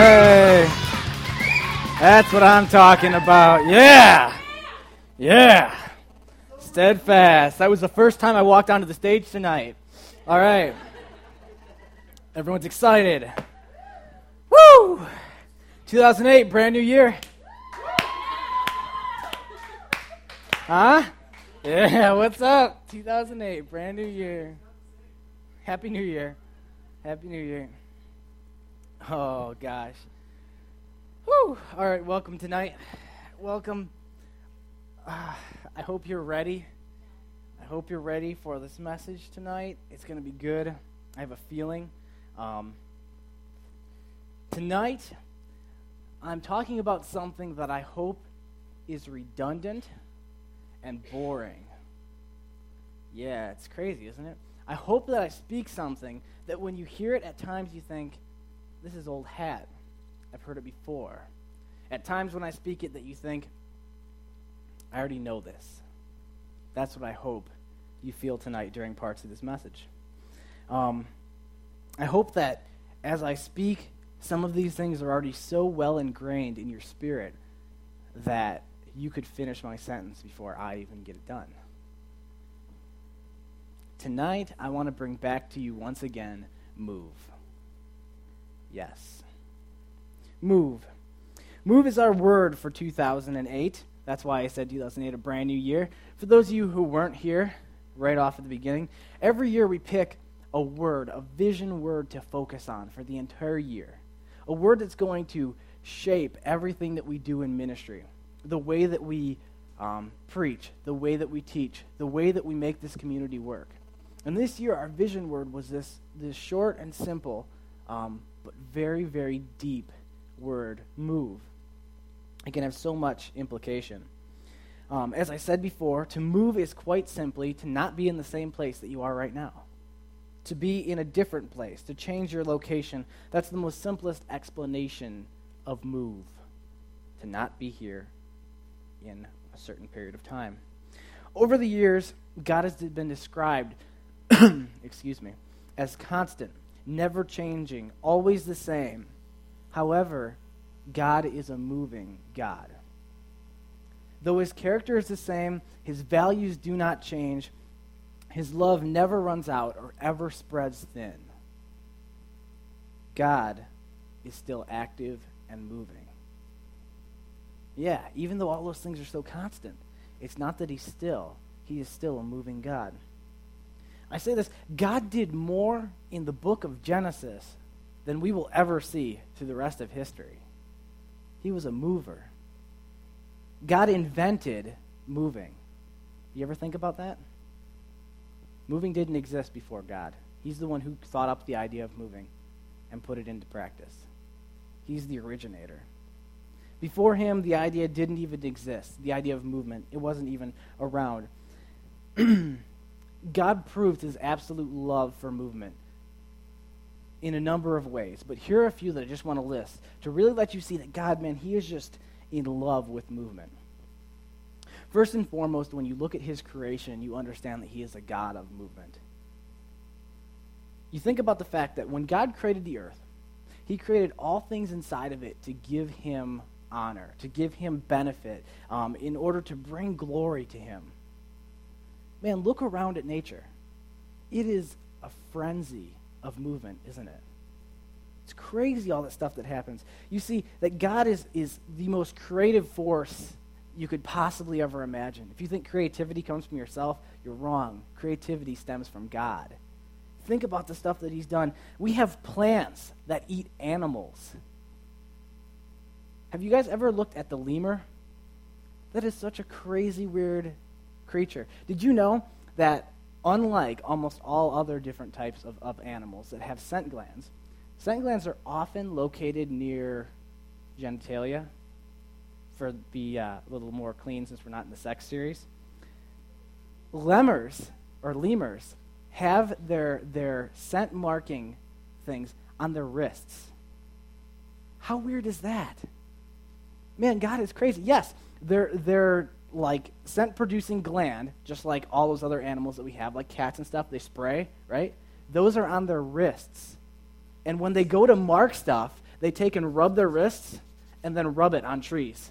Hey, that's what I'm talking about. Yeah, yeah. Steadfast. That was the first time I walked onto the stage tonight. All right. Everyone's excited. Woo! 2008, brand new year. Huh? Yeah, what's up? 2008, brand new year. Happy New Year. Happy New Year. Oh, gosh. Woo! All right, welcome tonight. Welcome. Uh, I hope you're ready. I hope you're ready for this message tonight. It's going to be good. I have a feeling. Um, tonight, I'm talking about something that I hope is redundant and boring. Yeah, it's crazy, isn't it? I hope that I speak something that when you hear it at times you think, this is old hat. I've heard it before. At times when I speak it that you think, I already know this. That's what I hope you feel tonight during parts of this message. Um, I hope that as I speak, some of these things are already so well ingrained in your spirit that you could finish my sentence before I even get it done. Tonight, I want to bring back to you once again move. Yes. Move. Move is our word for 2008. That's why I said 2008, a brand new year. For those of you who weren't here right off at the beginning, every year we pick a word, a vision word to focus on for the entire year. A word that's going to shape everything that we do in ministry the way that we um, preach, the way that we teach, the way that we make this community work. And this year, our vision word was this, this short and simple, um, but very, very deep word move. It can have so much implication. Um, as I said before, to move is quite simply to not be in the same place that you are right now, to be in a different place, to change your location. That's the most simplest explanation of move, to not be here in a certain period of time. Over the years, God has been described, excuse me, as constant, never changing, always the same. However, God is a moving God. Though his character is the same, his values do not change, his love never runs out or ever spreads thin. God is still active and moving. Yeah, even though all those things are so constant, it's not that he's still. He is still a moving God. I say this God did more in the book of Genesis than we will ever see through the rest of history. He was a mover. God invented moving. You ever think about that? Moving didn't exist before God. He's the one who thought up the idea of moving and put it into practice. He's the originator. Before him, the idea didn't even exist. The idea of movement, it wasn't even around. God proved his absolute love for movement in a number of ways. But here are a few that I just want to list to really let you see that God, man, he is just in love with movement. First and foremost, when you look at his creation, you understand that he is a God of movement. You think about the fact that when God created the earth, he created all things inside of it to give him honor, to give him benefit, um, in order to bring glory to him. Man, look around at nature. It is a frenzy of movement, isn't it? It's crazy all that stuff that happens. You see that God is, is the most creative force you could possibly ever imagine. If you think creativity comes from yourself, you're wrong. Creativity stems from God. Think about the stuff that He's done. We have plants that eat animals. Have you guys ever looked at the lemur? That is such a crazy, weird creature. Did you know that, unlike almost all other different types of, of animals that have scent glands, scent glands are often located near genitalia for be uh, a little more clean since we're not in the sex series. Lemurs, or lemurs, have their, their scent marking things on their wrists. How weird is that? man, God is crazy. Yes, they're, they're like scent producing gland, just like all those other animals that we have, like cats and stuff, they spray, right? Those are on their wrists. And when they go to mark stuff, they take and rub their wrists and then rub it on trees.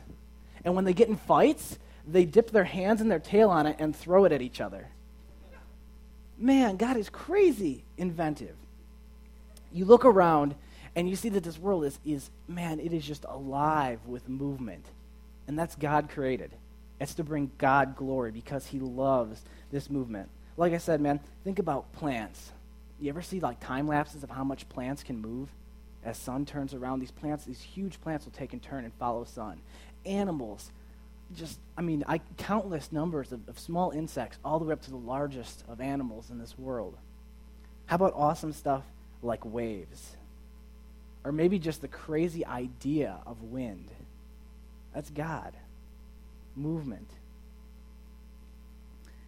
And when they get in fights, they dip their hands and their tail on it and throw it at each other. Man, God is crazy inventive. You look around and you see that this world is, is man, it is just alive with movement. And that's God created. It's to bring God glory because He loves this movement. Like I said, man, think about plants. You ever see like time lapses of how much plants can move? As sun turns around, these plants, these huge plants will take and turn and follow sun. Animals, just, I mean, I, countless numbers of, of small insects, all the way up to the largest of animals in this world. How about awesome stuff like waves? Or maybe just the crazy idea of wind. That's God. Movement.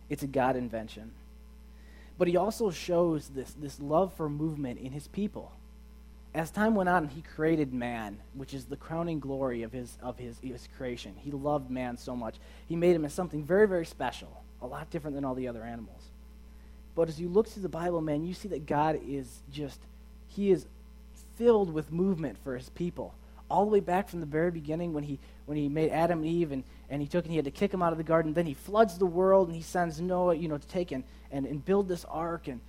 It's a God invention. But he also shows this, this love for movement in his people. As time went on, he created man, which is the crowning glory of his, of his, his creation. He loved man so much. He made him as something very, very special, a lot different than all the other animals. But as you look through the Bible, man, you see that God is just, he is filled with movement for his people. All the way back from the very beginning when he, when he made Adam and Eve and, and he took and he had to kick them out of the garden. Then he floods the world and he sends Noah, you know, to take and, and, and build this ark. And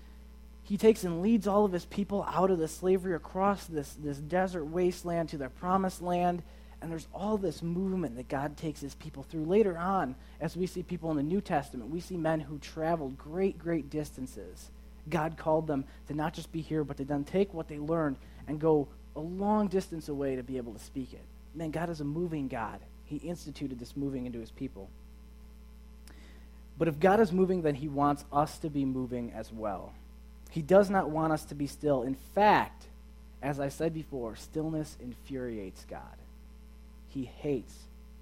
he takes and leads all of his people out of the slavery across this, this desert wasteland to their promised land. And there's all this movement that God takes his people through. Later on, as we see people in the New Testament, we see men who traveled great, great distances. God called them to not just be here, but to then take what they learned and go a long distance away to be able to speak it. Man, God is a moving God. He instituted this moving into his people. But if God is moving, then he wants us to be moving as well. He does not want us to be still. In fact, as I said before, stillness infuriates God. He hates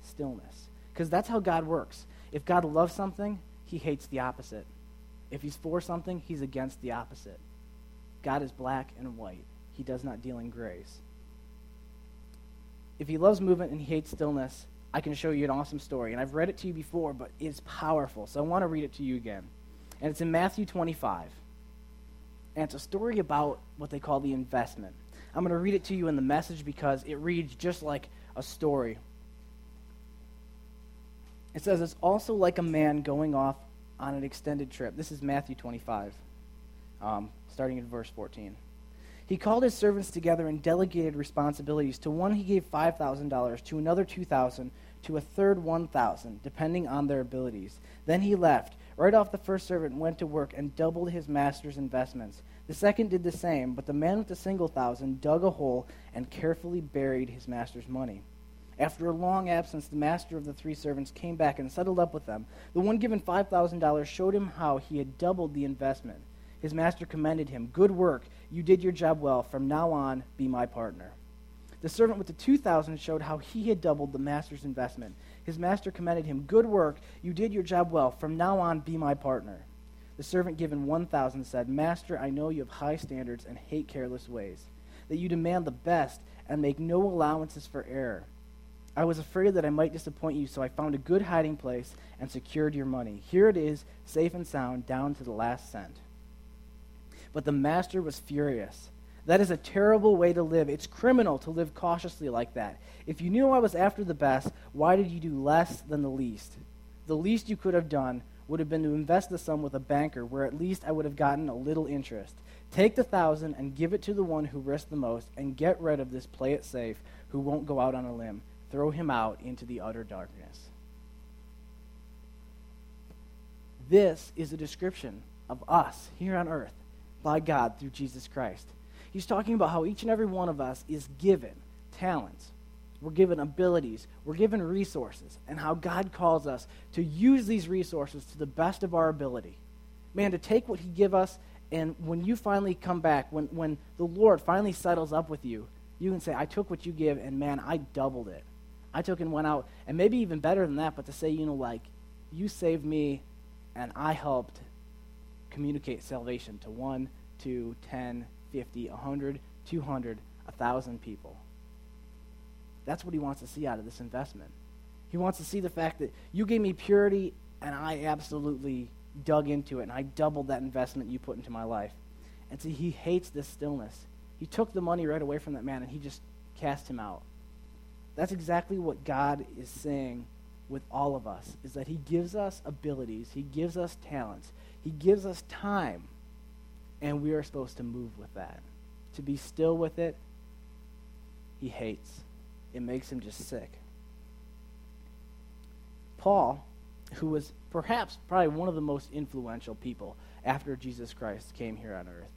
stillness. Because that's how God works. If God loves something, he hates the opposite. If he's for something, he's against the opposite. God is black and white. He does not deal in grays. If he loves movement and he hates stillness, I can show you an awesome story. And I've read it to you before, but it's powerful. So I want to read it to you again. And it's in Matthew 25. And it's a story about what they call the investment. I'm going to read it to you in the message because it reads just like a story. It says, It's also like a man going off on an extended trip. This is Matthew 25, um, starting in verse 14. He called his servants together and delegated responsibilities. To one he gave $5,000, to another 2000 to a third 1000 depending on their abilities. Then he left Right off, the first servant went to work and doubled his master's investments. The second did the same, but the man with the single thousand dug a hole and carefully buried his master's money. After a long absence, the master of the three servants came back and settled up with them. The one given $5,000 showed him how he had doubled the investment. His master commended him. Good work. You did your job well. From now on, be my partner. The servant with the 2,000 showed how he had doubled the master's investment. His master commended him, Good work, you did your job well. From now on, be my partner. The servant given 1,000 said, Master, I know you have high standards and hate careless ways, that you demand the best and make no allowances for error. I was afraid that I might disappoint you, so I found a good hiding place and secured your money. Here it is, safe and sound, down to the last cent. But the master was furious. That is a terrible way to live. It's criminal to live cautiously like that. If you knew I was after the best, why did you do less than the least? The least you could have done would have been to invest the sum with a banker, where at least I would have gotten a little interest. Take the thousand and give it to the one who risked the most, and get rid of this play it safe who won't go out on a limb. Throw him out into the utter darkness. This is a description of us here on earth by God through Jesus Christ. He's talking about how each and every one of us is given talents, we're given abilities, we're given resources, and how God calls us to use these resources to the best of our ability. Man, to take what He give us, and when you finally come back, when, when the Lord finally settles up with you, you can say, I took what you give, and man, I doubled it. I took and went out, and maybe even better than that, but to say, you know, like, you saved me, and I helped communicate salvation to one, two, ten, 50, 100, 200, 1,000 people. That's what he wants to see out of this investment. He wants to see the fact that you gave me purity and I absolutely dug into it and I doubled that investment you put into my life. And see, he hates this stillness. He took the money right away from that man and he just cast him out. That's exactly what God is saying with all of us, is that he gives us abilities, he gives us talents, he gives us time, and we are supposed to move with that. To be still with it, he hates. It makes him just sick. Paul, who was perhaps probably one of the most influential people after Jesus Christ came here on earth,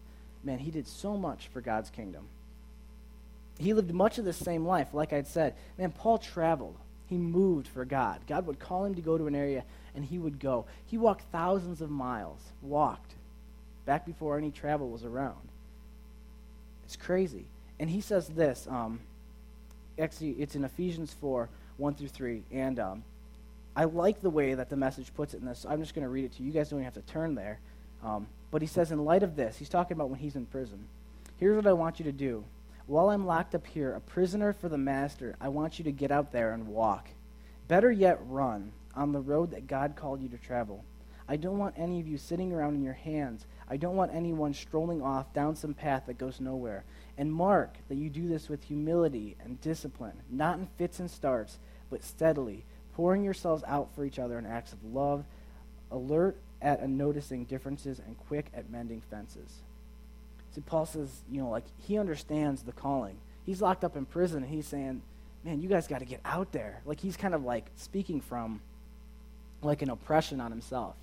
man, he did so much for God's kingdom. He lived much of the same life, like I'd said. Man, Paul traveled. He moved for God. God would call him to go to an area, and he would go. He walked thousands of miles, walked, back before any travel was around. It's crazy. And he says this. Um, actually, it's in Ephesians 4 1 through 3. And um, I like the way that the message puts it in this. So I'm just going to read it to you. You guys don't even have to turn there. Um, but he says, in light of this, he's talking about when he's in prison. Here's what I want you to do. While I'm locked up here, a prisoner for the master, I want you to get out there and walk. Better yet, run on the road that God called you to travel. I don't want any of you sitting around in your hands. I don't want anyone strolling off down some path that goes nowhere. And mark that you do this with humility and discipline, not in fits and starts, but steadily, pouring yourselves out for each other in acts of love, alert at noticing differences and quick at mending fences. See, Paul says, you know, like he understands the calling. He's locked up in prison and he's saying, man, you guys got to get out there. Like he's kind of like speaking from like an oppression on himself.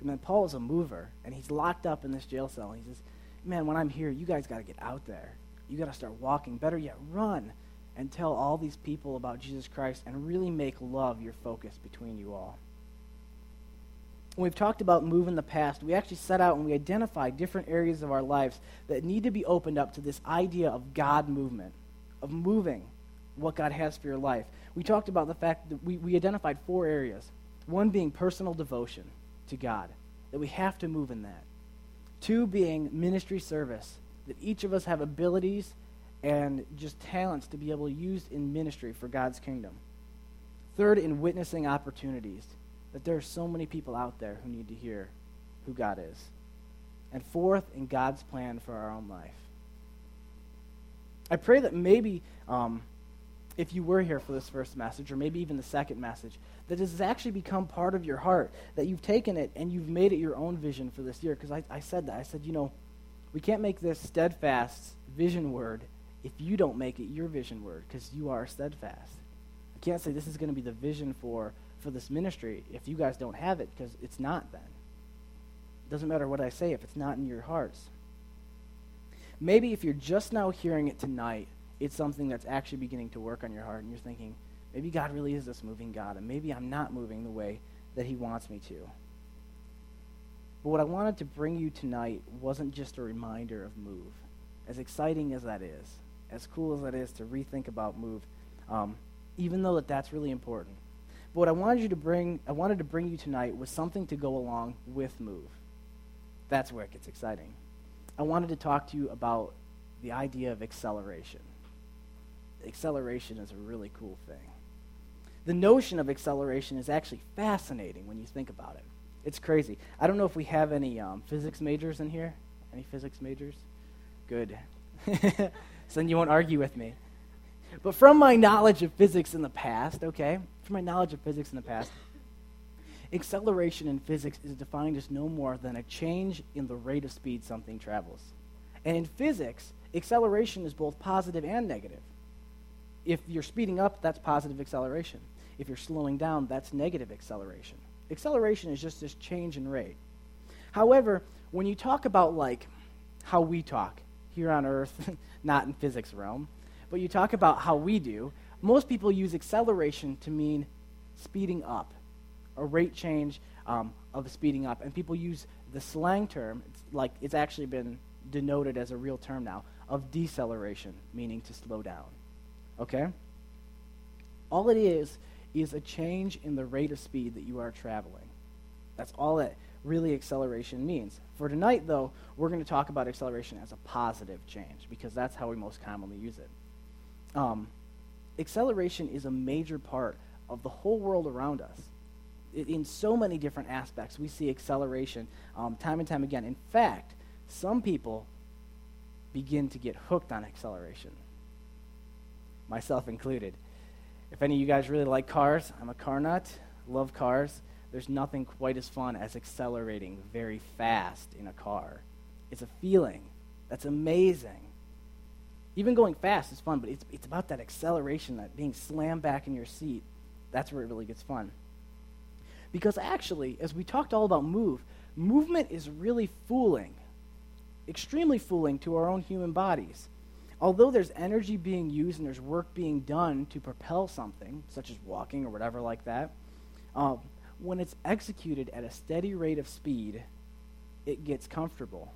And then Paul is a mover and he's locked up in this jail cell. And he says, man, when I'm here, you guys got to get out there. You got to start walking. Better yet, run and tell all these people about Jesus Christ and really make love your focus between you all when we've talked about move in the past, we actually set out and we identified different areas of our lives that need to be opened up to this idea of God movement, of moving what God has for your life. We talked about the fact that we, we identified four areas. One being personal devotion to God, that we have to move in that. Two being ministry service, that each of us have abilities and just talents to be able to use in ministry for God's kingdom. Third, in witnessing opportunities that there are so many people out there who need to hear who God is. And fourth, in God's plan for our own life. I pray that maybe um, if you were here for this first message, or maybe even the second message, that this has actually become part of your heart, that you've taken it and you've made it your own vision for this year. Because I, I said that. I said, you know, we can't make this steadfast vision word if you don't make it your vision word, because you are steadfast. I can't say this is going to be the vision for for this ministry if you guys don't have it because it's not then. It doesn't matter what I say if it's not in your hearts. Maybe if you're just now hearing it tonight, it's something that's actually beginning to work on your heart and you're thinking, maybe God really is this moving God and maybe I'm not moving the way that he wants me to. But what I wanted to bring you tonight wasn't just a reminder of move. As exciting as that is, as cool as that is to rethink about move, um, even though that that's really important, but what I wanted you to bring, I wanted to bring you tonight was something to go along with Move. That's where it gets exciting. I wanted to talk to you about the idea of acceleration. Acceleration is a really cool thing. The notion of acceleration is actually fascinating when you think about it. It's crazy. I don't know if we have any um, physics majors in here. Any physics majors? Good. so then you won't argue with me. But from my knowledge of physics in the past, okay, from my knowledge of physics in the past, acceleration in physics is defined as no more than a change in the rate of speed something travels. And in physics, acceleration is both positive and negative. If you're speeding up, that's positive acceleration. If you're slowing down, that's negative acceleration. Acceleration is just this change in rate. However, when you talk about like how we talk here on Earth, not in physics realm, but you talk about how we do, most people use acceleration to mean speeding up, a rate change um, of speeding up. And people use the slang term, it's like it's actually been denoted as a real term now, of deceleration, meaning to slow down. Okay? All it is is a change in the rate of speed that you are traveling. That's all that really acceleration means. For tonight, though, we're going to talk about acceleration as a positive change because that's how we most commonly use it. Um, acceleration is a major part of the whole world around us. In so many different aspects, we see acceleration um, time and time again. In fact, some people begin to get hooked on acceleration. Myself included. If any of you guys really like cars, I'm a car nut, love cars. There's nothing quite as fun as accelerating very fast in a car. It's a feeling that's amazing. Even going fast is fun, but it's, it's about that acceleration, that being slammed back in your seat. That's where it really gets fun. Because actually, as we talked all about move, movement is really fooling, extremely fooling to our own human bodies. Although there's energy being used and there's work being done to propel something, such as walking or whatever like that, um, when it's executed at a steady rate of speed, it gets comfortable.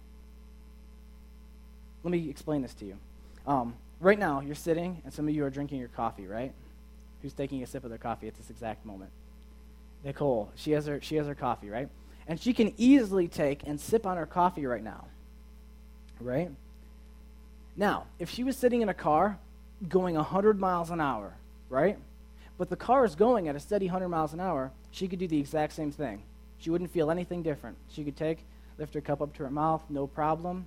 Let me explain this to you. Um, right now, you're sitting, and some of you are drinking your coffee, right? Who's taking a sip of their coffee at this exact moment? Nicole. She has her, she has her coffee, right? And she can easily take and sip on her coffee right now, right? Now, if she was sitting in a car going 100 miles an hour, right? But the car is going at a steady 100 miles an hour, she could do the exact same thing. She wouldn't feel anything different. She could take, lift her cup up to her mouth, no problem,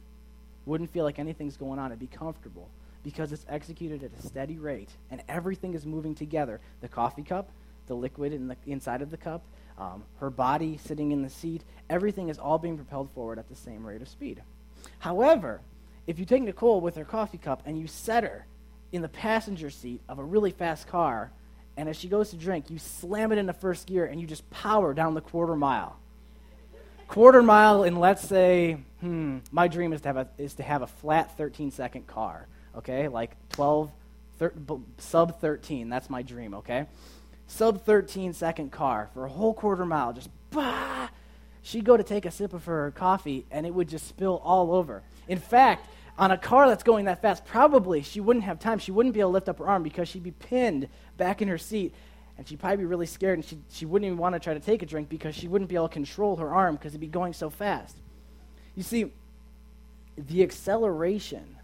wouldn't feel like anything's going on. It'd be comfortable because it's executed at a steady rate and everything is moving together. The coffee cup, the liquid in the inside of the cup, um, her body sitting in the seat, everything is all being propelled forward at the same rate of speed. However, if you take Nicole with her coffee cup and you set her in the passenger seat of a really fast car, and as she goes to drink, you slam it into first gear and you just power down the quarter mile. Quarter mile in let's say hmm my dream is to have a is to have a flat 13 second car okay? Like 12 thir- sub 13 that's my dream okay? Sub 13 second car for a whole quarter mile just bah! She'd go to take a sip of her coffee and it would just spill all over in fact on a car that's going that fast probably she wouldn't have time she wouldn't be able to lift up her arm because she'd be pinned back in her seat and she'd probably be really scared and she, she wouldn't even want to try to take a drink because she wouldn't be able to control her arm because it'd be going so fast. You see, the acceleration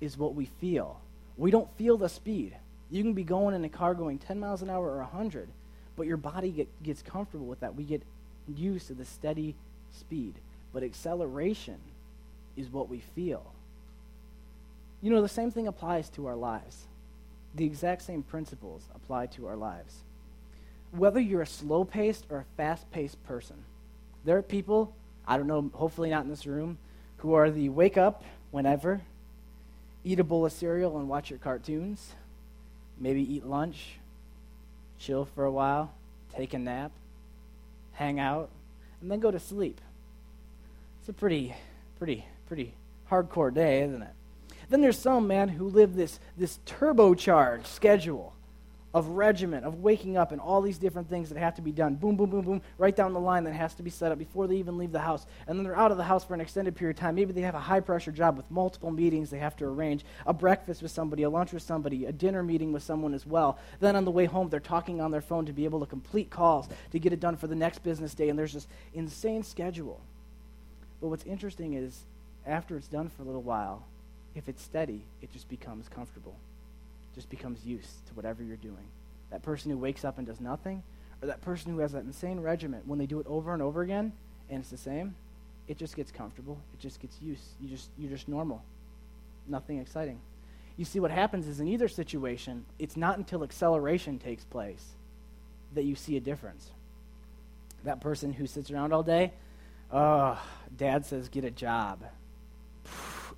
is what we feel. We don't feel the speed. You can be going in a car going 10 miles an hour or 100, but your body get, gets comfortable with that. We get used to the steady speed. But acceleration is what we feel. You know, the same thing applies to our lives. The exact same principles apply to our lives whether you're a slow paced or a fast paced person, there are people, I don't know, hopefully not in this room, who are the wake up whenever, eat a bowl of cereal and watch your cartoons, maybe eat lunch, chill for a while, take a nap, hang out, and then go to sleep. It's a pretty, pretty, pretty hardcore day, isn't it? Then there's some man who live this, this turbocharged schedule of regiment, of waking up, and all these different things that have to be done. Boom, boom, boom, boom, right down the line that has to be set up before they even leave the house. And then they're out of the house for an extended period of time. Maybe they have a high pressure job with multiple meetings they have to arrange a breakfast with somebody, a lunch with somebody, a dinner meeting with someone as well. Then on the way home, they're talking on their phone to be able to complete calls to get it done for the next business day. And there's this insane schedule. But what's interesting is after it's done for a little while, if it's steady, it just becomes comfortable just becomes used to whatever you're doing. That person who wakes up and does nothing, or that person who has that insane regiment, when they do it over and over again, and it's the same, it just gets comfortable. It just gets used. You just you're just normal. Nothing exciting. You see what happens is in either situation, it's not until acceleration takes place that you see a difference. That person who sits around all day, oh, dad says get a job.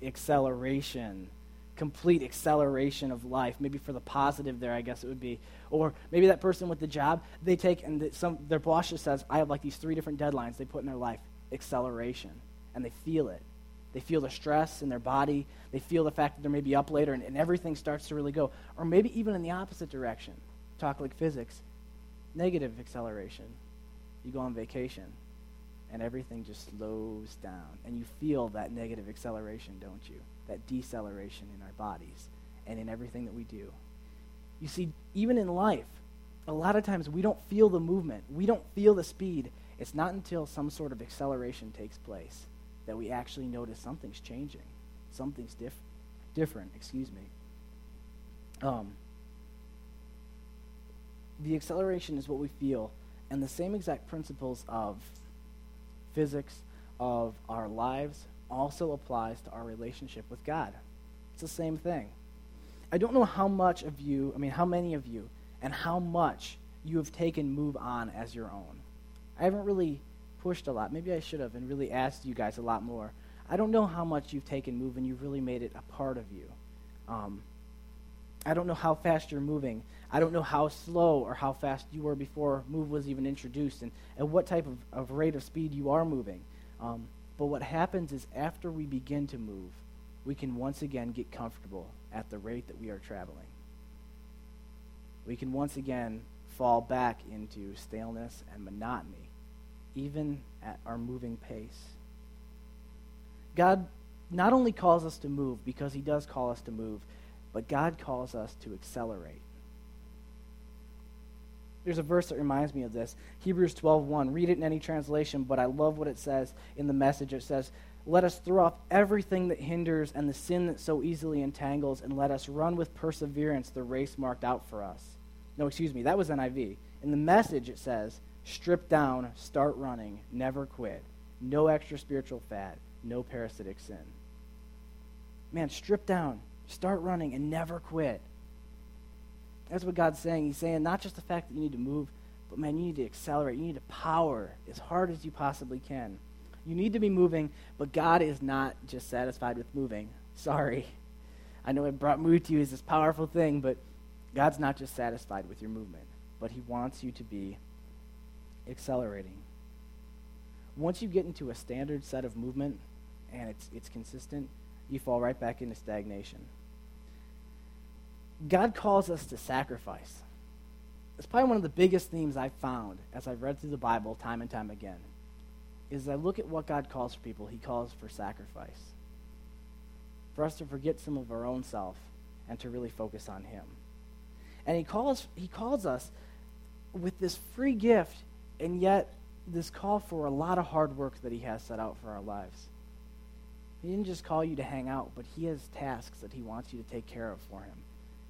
Acceleration complete acceleration of life. Maybe for the positive there, I guess it would be. Or maybe that person with the job, they take and some their boss just says, "I have like these three different deadlines they put in their life." Acceleration, and they feel it. They feel the stress in their body. They feel the fact that they're maybe up later, and, and everything starts to really go. Or maybe even in the opposite direction. Talk like physics. Negative acceleration. You go on vacation, and everything just slows down, and you feel that negative acceleration, don't you? that deceleration in our bodies and in everything that we do. You see, even in life, a lot of times we don't feel the movement, we don't feel the speed. It's not until some sort of acceleration takes place that we actually notice something's changing, something's diff- different. Excuse me. Um, the acceleration is what we feel, and the same exact principles of physics, of our lives, also applies to our relationship with God. It's the same thing. I don't know how much of you, I mean, how many of you, and how much you have taken Move On as your own. I haven't really pushed a lot. Maybe I should have and really asked you guys a lot more. I don't know how much you've taken Move and you've really made it a part of you. Um, I don't know how fast you're moving. I don't know how slow or how fast you were before Move was even introduced and, and what type of, of rate of speed you are moving. Um, but what happens is after we begin to move, we can once again get comfortable at the rate that we are traveling. We can once again fall back into staleness and monotony, even at our moving pace. God not only calls us to move because he does call us to move, but God calls us to accelerate. There's a verse that reminds me of this. Hebrews 12:1. Read it in any translation, but I love what it says in the message. It says, "Let us throw off everything that hinders and the sin that so easily entangles, and let us run with perseverance the race marked out for us." No, excuse me, that was NIV. In the message it says, "Strip down, start running, never quit. No extra spiritual fat, no parasitic sin." Man, strip down, start running and never quit. That's what God's saying. He's saying not just the fact that you need to move, but man, you need to accelerate. You need to power as hard as you possibly can. You need to be moving, but God is not just satisfied with moving. Sorry. I know it brought mood to you as this powerful thing, but God's not just satisfied with your movement, but He wants you to be accelerating. Once you get into a standard set of movement and it's, it's consistent, you fall right back into stagnation. God calls us to sacrifice. It's probably one of the biggest themes I've found as I've read through the Bible time and time again. Is I look at what God calls for people, He calls for sacrifice. For us to forget some of our own self and to really focus on Him. And He calls, he calls us with this free gift, and yet this call for a lot of hard work that He has set out for our lives. He didn't just call you to hang out, but He has tasks that He wants you to take care of for Him.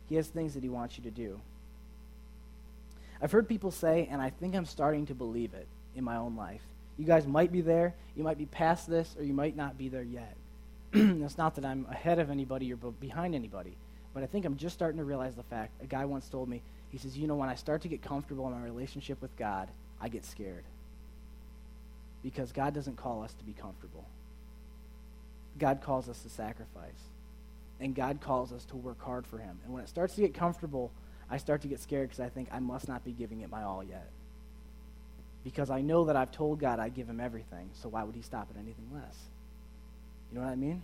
He has things that He wants you to do. I've heard people say, and I think I'm starting to believe it in my own life. You guys might be there, you might be past this, or you might not be there yet. it's not that I'm ahead of anybody or behind anybody, but I think I'm just starting to realize the fact. A guy once told me, he says, You know, when I start to get comfortable in my relationship with God, I get scared. Because God doesn't call us to be comfortable, God calls us to sacrifice and God calls us to work hard for Him. And when it starts to get comfortable, I start to get scared because I think I must not be giving it my all yet. Because I know that I've told God I give Him everything, so why would He stop at anything less? You know what I mean?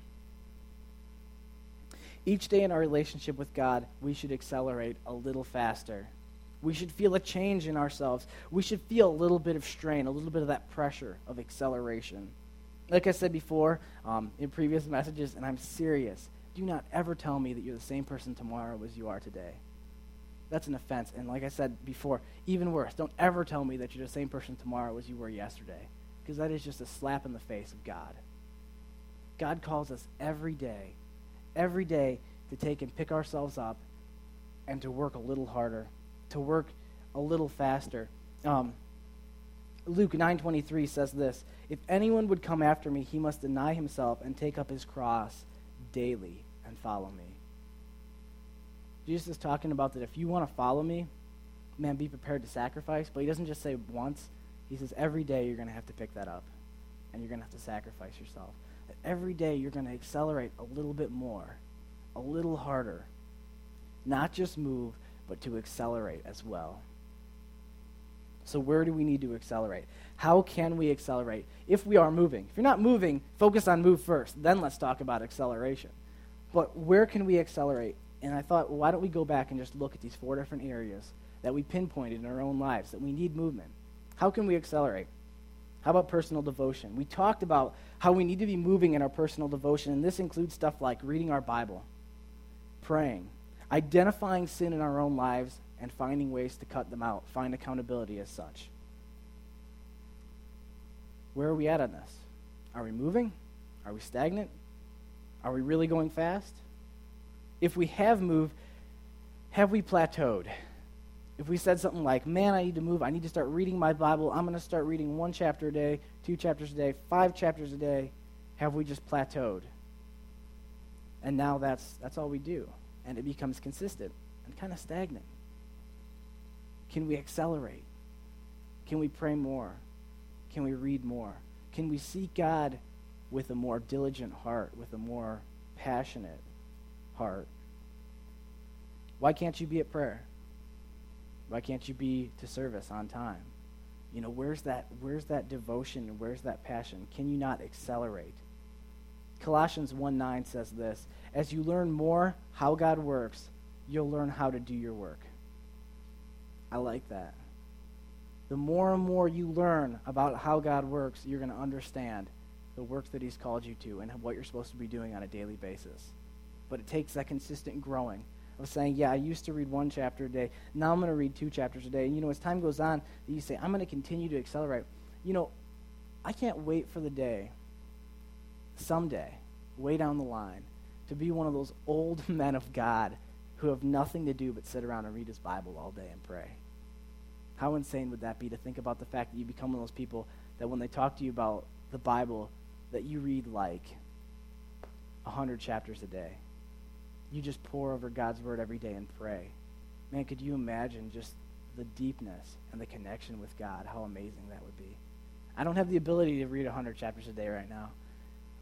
Each day in our relationship with God, we should accelerate a little faster. We should feel a change in ourselves. We should feel a little bit of strain, a little bit of that pressure of acceleration. Like I said before um, in previous messages, and I'm serious, do not ever tell me that you're the same person tomorrow as you are today. That's an offense. And like I said before, even worse, don't ever tell me that you're the same person tomorrow as you were yesterday, because that is just a slap in the face of God. God calls us every day, every day to take and pick ourselves up and to work a little harder, to work a little faster. Um, Luke 9:23 says this, "If anyone would come after me, he must deny himself and take up his cross daily and follow me. Jesus is talking about that if you want to follow me, man, be prepared to sacrifice. But he doesn't just say once, he says every day you're going to have to pick that up and you're going to have to sacrifice yourself. That every day you're going to accelerate a little bit more, a little harder. Not just move, but to accelerate as well. So, where do we need to accelerate? How can we accelerate if we are moving? If you're not moving, focus on move first. Then let's talk about acceleration. But where can we accelerate? And I thought, why don't we go back and just look at these four different areas that we pinpointed in our own lives that we need movement? How can we accelerate? How about personal devotion? We talked about how we need to be moving in our personal devotion, and this includes stuff like reading our Bible, praying, identifying sin in our own lives, and finding ways to cut them out, find accountability as such. Where are we at on this? Are we moving? Are we stagnant? Are we really going fast? If we have moved, have we plateaued? If we said something like, man, I need to move, I need to start reading my Bible, I'm going to start reading one chapter a day, two chapters a day, five chapters a day, have we just plateaued? And now that's, that's all we do. and it becomes consistent and kind of stagnant? Can we accelerate? Can we pray more? Can we read more? Can we seek God with a more diligent heart, with a more passionate heart? Why can't you be at prayer? Why can't you be to service on time? You know, where's that where's that devotion where's that passion? Can you not accelerate? Colossians 1 9 says this As you learn more how God works, you'll learn how to do your work. I like that. The more and more you learn about how God works, you're going to understand the work that He's called you to and what you're supposed to be doing on a daily basis. But it takes that consistent growing of saying, yeah, I used to read one chapter a day. Now I'm going to read two chapters a day. And, you know, as time goes on, you say, I'm going to continue to accelerate. You know, I can't wait for the day, someday, way down the line, to be one of those old men of God who have nothing to do but sit around and read his Bible all day and pray. How insane would that be to think about the fact that you become one of those people that when they talk to you about the Bible, that you read like 100 chapters a day? you just pore over God's word every day and pray. Man, could you imagine just the deepness and the connection with God? How amazing that would be. I don't have the ability to read 100 chapters a day right now,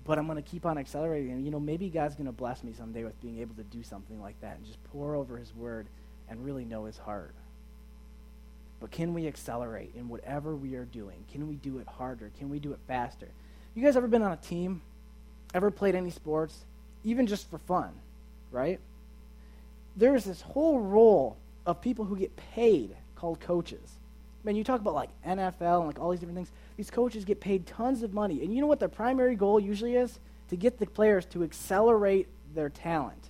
but I'm going to keep on accelerating. And, you know, maybe God's going to bless me someday with being able to do something like that and just pore over his word and really know his heart. But can we accelerate in whatever we are doing? Can we do it harder? Can we do it faster? You guys ever been on a team? Ever played any sports? Even just for fun? right? There's this whole role of people who get paid called coaches. Man, you talk about like NFL and like all these different things. These coaches get paid tons of money. And you know what their primary goal usually is? To get the players to accelerate their talent.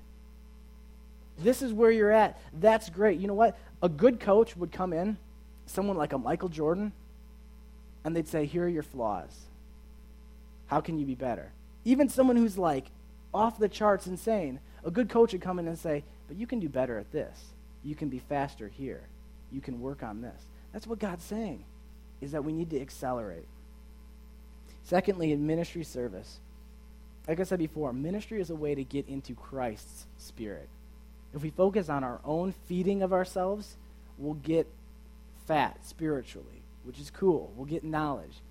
This is where you're at. That's great. You know what? A good coach would come in, someone like a Michael Jordan, and they'd say, Here are your flaws. How can you be better? Even someone who's like off the charts insane, a good coach would come in and say, But you can do better at this. You can be faster here. You can work on this. That's what God's saying, is that we need to accelerate. Secondly, in ministry service, like I said before, ministry is a way to get into Christ's spirit. If we focus on our own feeding of ourselves, we'll get fat spiritually, which is cool. We'll get knowledge.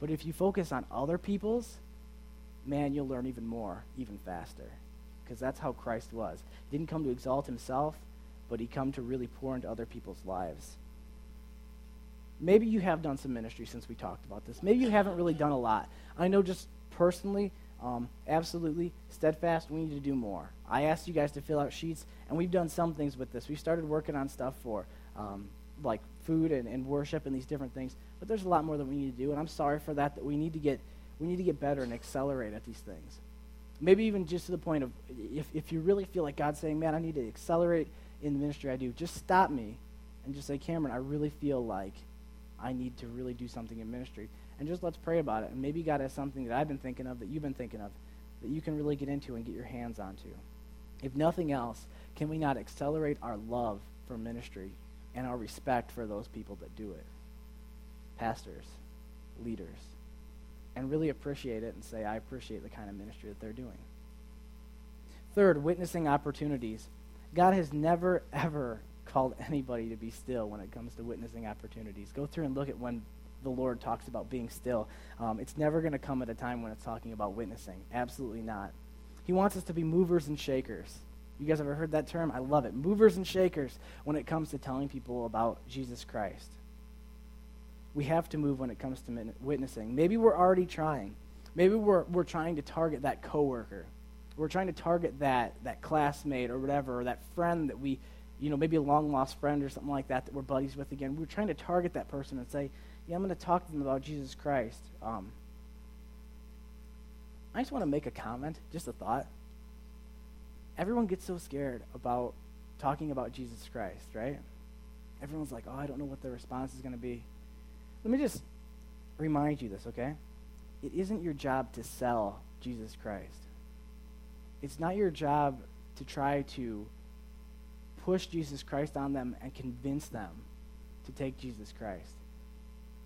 But if you focus on other people's, man, you'll learn even more, even faster because that's how Christ was. He didn't come to exalt himself, but he come to really pour into other people's lives. Maybe you have done some ministry since we talked about this. Maybe you haven't really done a lot. I know just personally, um, absolutely, steadfast, we need to do more. I asked you guys to fill out sheets, and we've done some things with this. We started working on stuff for um, like food and, and worship and these different things, but there's a lot more that we need to do, and I'm sorry for that. That we need to get we need to get better and accelerate at these things. Maybe even just to the point of if, if you really feel like God's saying, man, I need to accelerate in the ministry I do, just stop me and just say, Cameron, I really feel like I need to really do something in ministry. And just let's pray about it. And maybe God has something that I've been thinking of, that you've been thinking of, that you can really get into and get your hands onto. If nothing else, can we not accelerate our love for ministry and our respect for those people that do it? Pastors, leaders and really appreciate it and say, I appreciate the kind of ministry that they're doing. Third, witnessing opportunities. God has never, ever called anybody to be still when it comes to witnessing opportunities. Go through and look at when the Lord talks about being still. Um, it's never going to come at a time when it's talking about witnessing. Absolutely not. He wants us to be movers and shakers. You guys ever heard that term? I love it. Movers and shakers when it comes to telling people about Jesus Christ we have to move when it comes to witnessing. Maybe we're already trying. Maybe we're, we're trying to target that coworker. We're trying to target that, that classmate or whatever, or that friend that we, you know, maybe a long lost friend or something like that that we're buddies with again. We're trying to target that person and say, yeah, I'm going to talk to them about Jesus Christ. Um, I just want to make a comment, just a thought. Everyone gets so scared about talking about Jesus Christ, right? Everyone's like, oh, I don't know what the response is going to be. Let me just remind you this, okay? It isn't your job to sell Jesus Christ. It's not your job to try to push Jesus Christ on them and convince them to take Jesus Christ.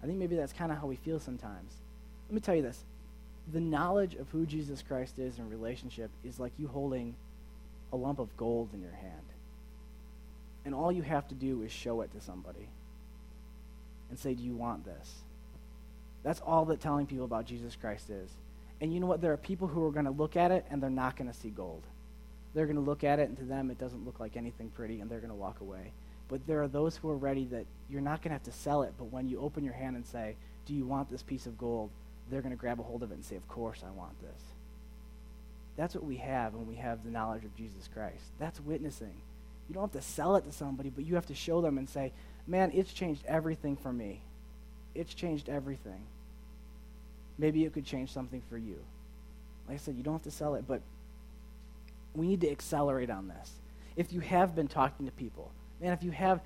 I think maybe that's kind of how we feel sometimes. Let me tell you this the knowledge of who Jesus Christ is in relationship is like you holding a lump of gold in your hand. And all you have to do is show it to somebody and say, Do you want this? That's all that telling people about Jesus Christ is. And you know what? There are people who are going to look at it and they're not going to see gold. They're going to look at it and to them it doesn't look like anything pretty and they're going to walk away. But there are those who are ready that you're not going to have to sell it, but when you open your hand and say, Do you want this piece of gold? they're going to grab a hold of it and say, Of course I want this. That's what we have when we have the knowledge of Jesus Christ. That's witnessing. You don't have to sell it to somebody, but you have to show them and say, Man, it's changed everything for me. It's changed everything. Maybe it could change something for you. Like I said, you don't have to sell it, but we need to accelerate on this. If you have been talking to people, man, if you have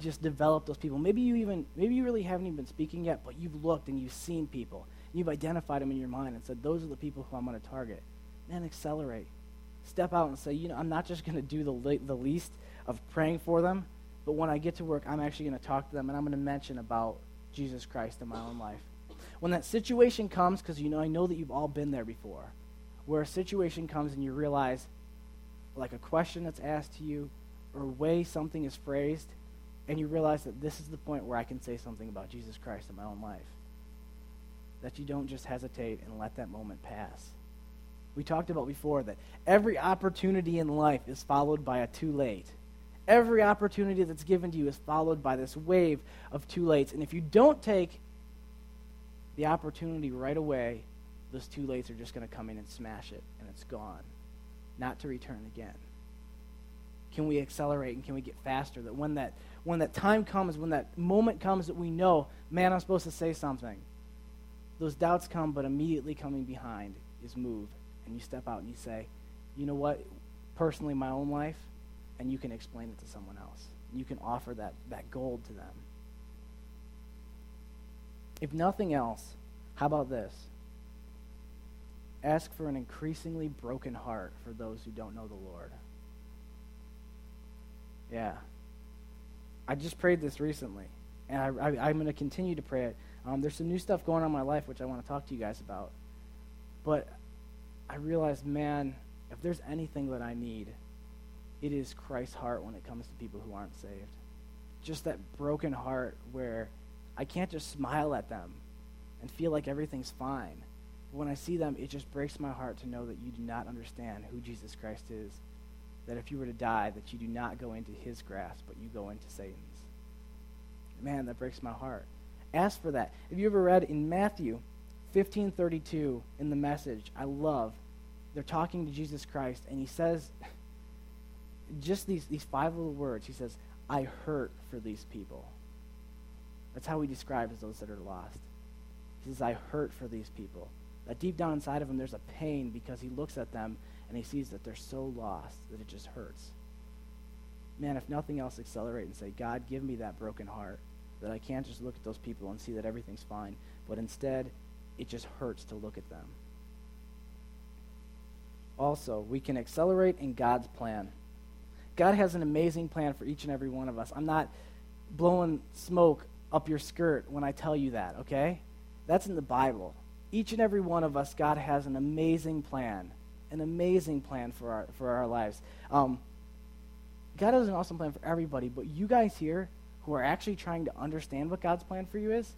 just developed those people, maybe you even, maybe you really haven't even been speaking yet, but you've looked and you've seen people. You've identified them in your mind and said, those are the people who I'm going to target. Man, accelerate. Step out and say, you know, I'm not just going to do the, the least of praying for them, but when I get to work, I'm actually going to talk to them and I'm going to mention about Jesus Christ in my own life. When that situation comes, because you know, I know that you've all been there before, where a situation comes and you realize, like a question that's asked to you, or a way something is phrased, and you realize that this is the point where I can say something about Jesus Christ in my own life. That you don't just hesitate and let that moment pass. We talked about before that every opportunity in life is followed by a too late. Every opportunity that's given to you is followed by this wave of too lates. And if you don't take the opportunity right away, those too lates are just going to come in and smash it, and it's gone, not to return again. Can we accelerate and can we get faster? That when that when that time comes, when that moment comes that we know, man, I'm supposed to say something. Those doubts come, but immediately coming behind is move, and you step out and you say, you know what? Personally, my own life, and you can explain it to someone else. You can offer that, that gold to them. If nothing else, how about this? Ask for an increasingly broken heart for those who don't know the Lord. Yeah. I just prayed this recently, and I, am going to continue to pray it. Um, there's some new stuff going on in my life which I want to talk to you guys about. But I realized, man, if there's anything that I need, it is Christ's heart when it comes to people who aren't saved. Just that broken heart where I can't just smile at them and feel like everything's fine. When I see them, it just breaks my heart to know that you do not understand who Jesus Christ is. That if you were to die, that you do not go into his grasp, but you go into Satan's. Man, that breaks my heart. Ask for that. Have you ever read in Matthew 15:32 in the message? I love. They're talking to Jesus Christ, and he says just these, these five little words. He says, I hurt for these people. That's how he describes those that are lost. He says, I hurt for these people. That deep down inside of him, there's a pain because he looks at them and he sees that they're so lost that it just hurts. Man, if nothing else, accelerate and say, God, give me that broken heart that I can't just look at those people and see that everything's fine, but instead, it just hurts to look at them. Also, we can accelerate in God's plan. God has an amazing plan for each and every one of us. I'm not blowing smoke up your skirt when I tell you that, okay? That's in the Bible. Each and every one of us, God has an amazing plan, an amazing plan for our, for our lives. Um, God has an awesome plan for everybody, but you guys here who are actually trying to understand what God's plan for you is,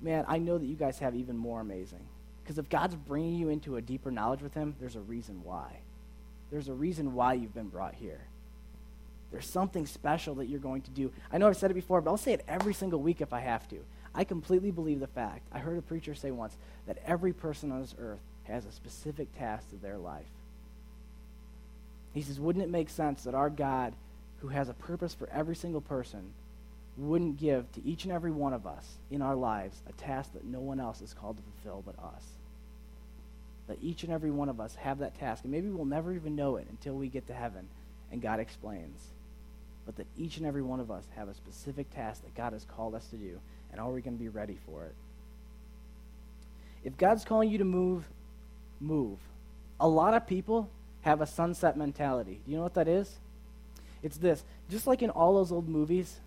man, I know that you guys have even more amazing. Because if God's bringing you into a deeper knowledge with Him, there's a reason why. There's a reason why you've been brought here. There's something special that you're going to do. I know I've said it before, but I'll say it every single week if I have to. I completely believe the fact, I heard a preacher say once, that every person on this earth has a specific task to their life. He says, wouldn't it make sense that our God, who has a purpose for every single person, wouldn't give to each and every one of us in our lives a task that no one else is called to fulfill but us? That each and every one of us have that task, and maybe we'll never even know it until we get to heaven and God explains but that each and every one of us have a specific task that God has called us to do, and are we going to be ready for it? If God's calling you to move, move. A lot of people have a sunset mentality. Do you know what that is? It's this. Just like in all those old movies,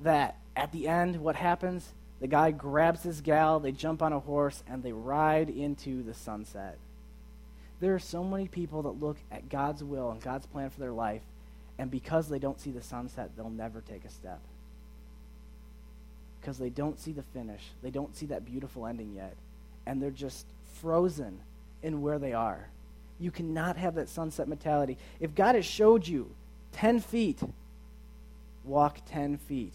that at the end, what happens? The guy grabs his gal, they jump on a horse, and they ride into the sunset. There are so many people that look at God's will and God's plan for their life, and because they don't see the sunset, they'll never take a step. Because they don't see the finish, they don't see that beautiful ending yet, and they're just frozen in where they are. You cannot have that sunset mentality. If God has showed you 10 feet, walk 10 feet.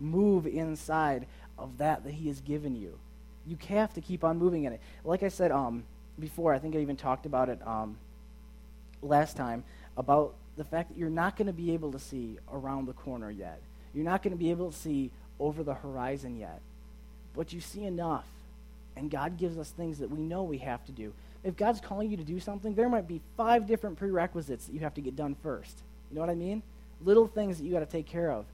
Move inside of that that He has given you. You have to keep on moving in it. Like I said um, before, I think I even talked about it um, last time about the fact that you're not going to be able to see around the corner yet. You're not going to be able to see over the horizon yet. But you see enough. And God gives us things that we know we have to do. If God's calling you to do something, there might be five different prerequisites that you have to get done first. You know what I mean? Little things that you got to take care of.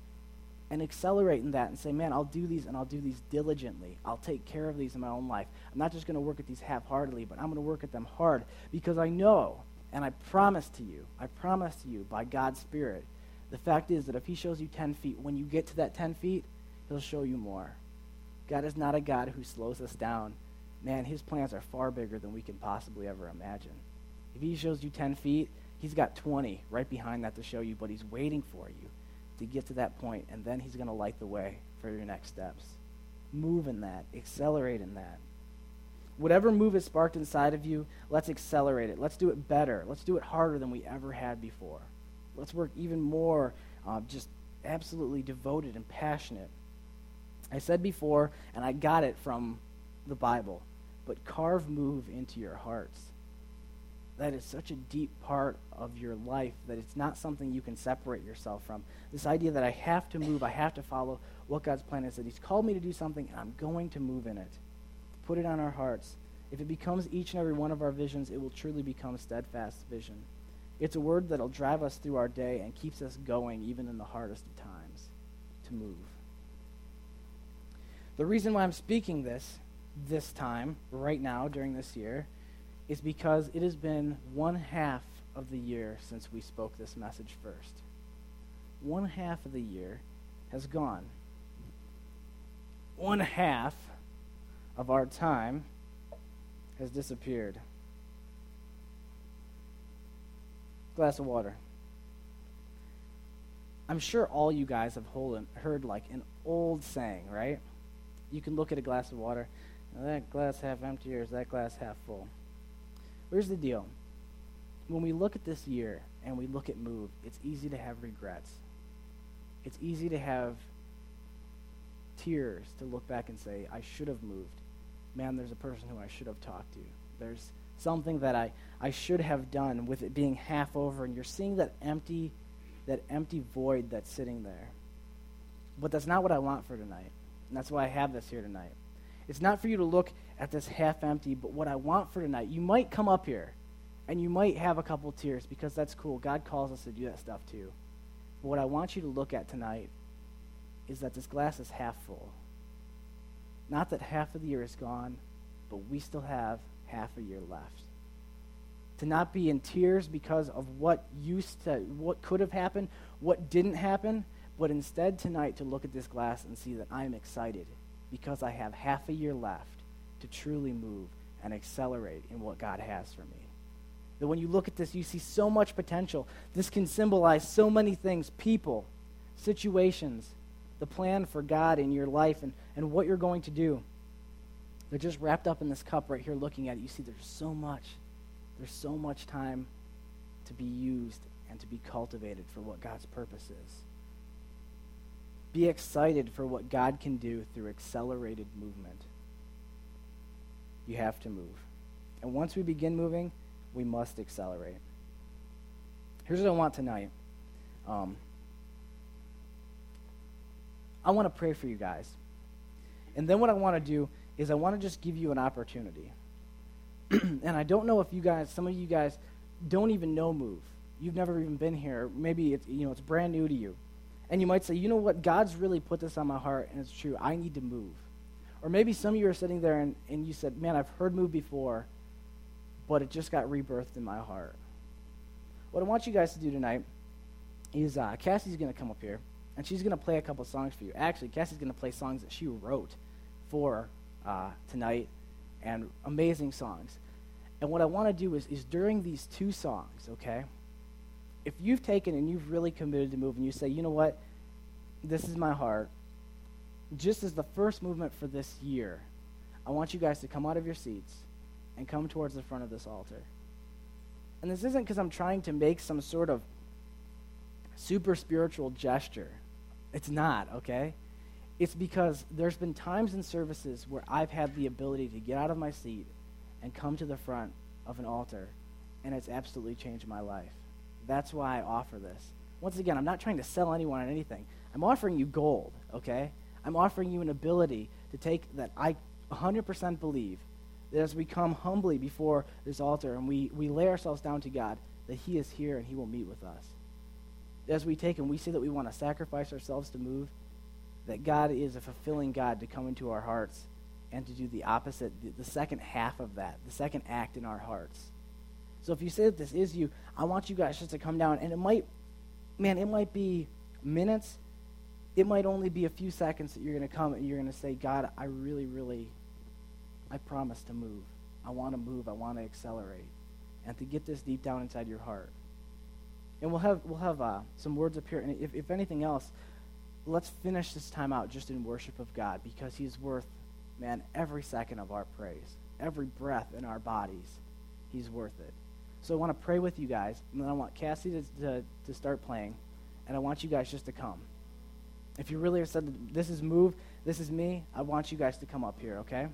And accelerate in that and say, man, I'll do these and I'll do these diligently. I'll take care of these in my own life. I'm not just going to work at these half heartedly, but I'm going to work at them hard because I know and I promise to you, I promise to you by God's Spirit, the fact is that if He shows you 10 feet, when you get to that 10 feet, He'll show you more. God is not a God who slows us down. Man, His plans are far bigger than we can possibly ever imagine. If He shows you 10 feet, He's got 20 right behind that to show you, but He's waiting for you to get to that point, and then He's going to light the way for your next steps. Move in that, accelerate in that. Whatever move is sparked inside of you, let's accelerate it. Let's do it better. Let's do it harder than we ever had before. Let's work even more, uh, just absolutely devoted and passionate. I said before, and I got it from the Bible, but carve move into your hearts. That is such a deep part of your life that it's not something you can separate yourself from. This idea that I have to move, I have to follow what God's plan is, that He's called me to do something, and I'm going to move in it put it on our hearts. If it becomes each and every one of our visions, it will truly become steadfast vision. It's a word that'll drive us through our day and keeps us going even in the hardest of times to move. The reason why I'm speaking this this time, right now, during this year, is because it has been one half of the year since we spoke this message first. One half of the year has gone. One half of our time has disappeared. Glass of water. I'm sure all you guys have heard like an old saying, right? You can look at a glass of water, that glass half empty or is that glass half full? Here's the deal. When we look at this year and we look at move, it's easy to have regrets. It's easy to have tears to look back and say, I should have moved man, there's a person who I should have talked to. There's something that I, I should have done with it being half over, and you're seeing that empty, that empty void that's sitting there. But that's not what I want for tonight. And that's why I have this here tonight. It's not for you to look at this half empty, but what I want for tonight, you might come up here and you might have a couple tears because that's cool. God calls us to do that stuff too. But what I want you to look at tonight is that this glass is half full. Not that half of the year is gone, but we still have half a year left. To not be in tears because of what used to, what could have happened, what didn't happen, but instead tonight to look at this glass and see that I'm excited because I have half a year left to truly move and accelerate in what God has for me. That when you look at this, you see so much potential. This can symbolize so many things people, situations, the plan for God in your life and, and what you're going to do. They're just wrapped up in this cup right here looking at it. You see, there's so much. There's so much time to be used and to be cultivated for what God's purpose is. Be excited for what God can do through accelerated movement. You have to move. And once we begin moving, we must accelerate. Here's what I want tonight. Um, I want to pray for you guys. And then what I want to do is I want to just give you an opportunity. and I don't know if you guys, some of you guys, don't even know Move. You've never even been here. Maybe it's, you know, it's brand new to you. And you might say, you know what, God's really put this on my heart, and it's true. I need to move. Or maybe some of you are sitting there and, and you said, man, I've heard Move before, but it just got rebirthed in my heart. What I want you guys to do tonight is uh, Cassie's going to come up here and she's going to play a couple songs for you. Actually, Cassie's going to play songs that she wrote for uh, tonight, and amazing songs. And what I want to do is, is during these two songs, okay? If you've taken and you've really committed to move and you say, you know what, this is my heart, just as the first movement for this year, I want you guys to come out of your seats and come towards the front of this altar. And this isn't because I'm trying to make some sort of super spiritual gesture. It's not, okay? It's because there's been times in services where I've had the ability to get out of my seat and come to the front of an altar, and it's absolutely changed my life. That's why I offer this. Once again, I'm not trying to sell anyone on anything. I'm offering you gold, okay? I'm offering you an ability to take that I 100% believe that as we come humbly before this altar and we, we lay ourselves down to God, that He is here and He will meet with us. As we take and we say that we want to sacrifice ourselves to move, that God is a fulfilling God to come into our hearts and to do the opposite, the, the second half of that, the second act in our hearts. So if you say that this is you, I want you guys just to come down, and it might, man, it might be minutes. It might only be a few seconds that you're going to come and you're going to say, God, I really, really I promise to move. I want to move. I want to accelerate. And to get this deep down inside your heart. And we'll have, we'll have uh, some words up here. And if, if anything else, let's finish this time out just in worship of God because He's worth, man, every second of our praise, every breath in our bodies. He's worth it. So I want to pray with you guys, and then I want Cassie to, to, to start playing, and I want you guys just to come. If you really have said, this is move, this is me, I want you guys to come up here, okay?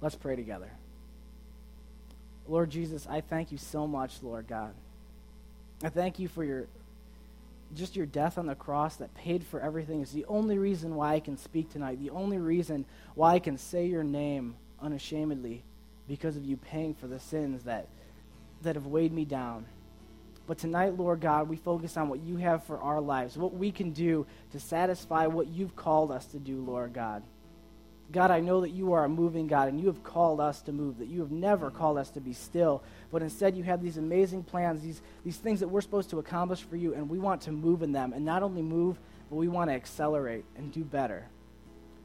Let's pray together. Lord Jesus, I thank you so much, Lord God. I thank you for your just your death on the cross that paid for everything is the only reason why I can speak tonight, the only reason why I can say your name unashamedly because of you paying for the sins that that have weighed me down. But tonight, Lord God, we focus on what you have for our lives, what we can do to satisfy what you've called us to do, Lord God. God, I know that you are a moving God and you have called us to move, that you have never called us to be still, but instead you have these amazing plans, these, these things that we're supposed to accomplish for you, and we want to move in them. And not only move, but we want to accelerate and do better.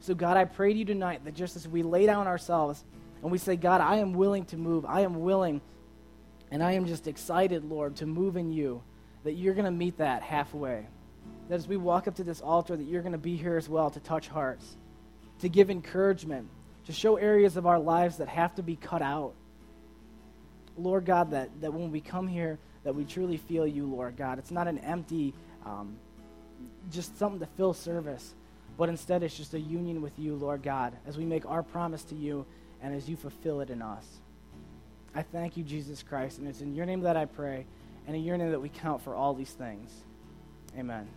So, God, I pray to you tonight that just as we lay down ourselves and we say, God, I am willing to move, I am willing, and I am just excited, Lord, to move in you, that you're going to meet that halfway. That as we walk up to this altar, that you're going to be here as well to touch hearts to give encouragement, to show areas of our lives that have to be cut out. Lord God, that, that when we come here, that we truly feel you, Lord God. It's not an empty, um, just something to fill service, but instead it's just a union with you, Lord God, as we make our promise to you and as you fulfill it in us. I thank you, Jesus Christ, and it's in your name that I pray, and in your name that we count for all these things. Amen.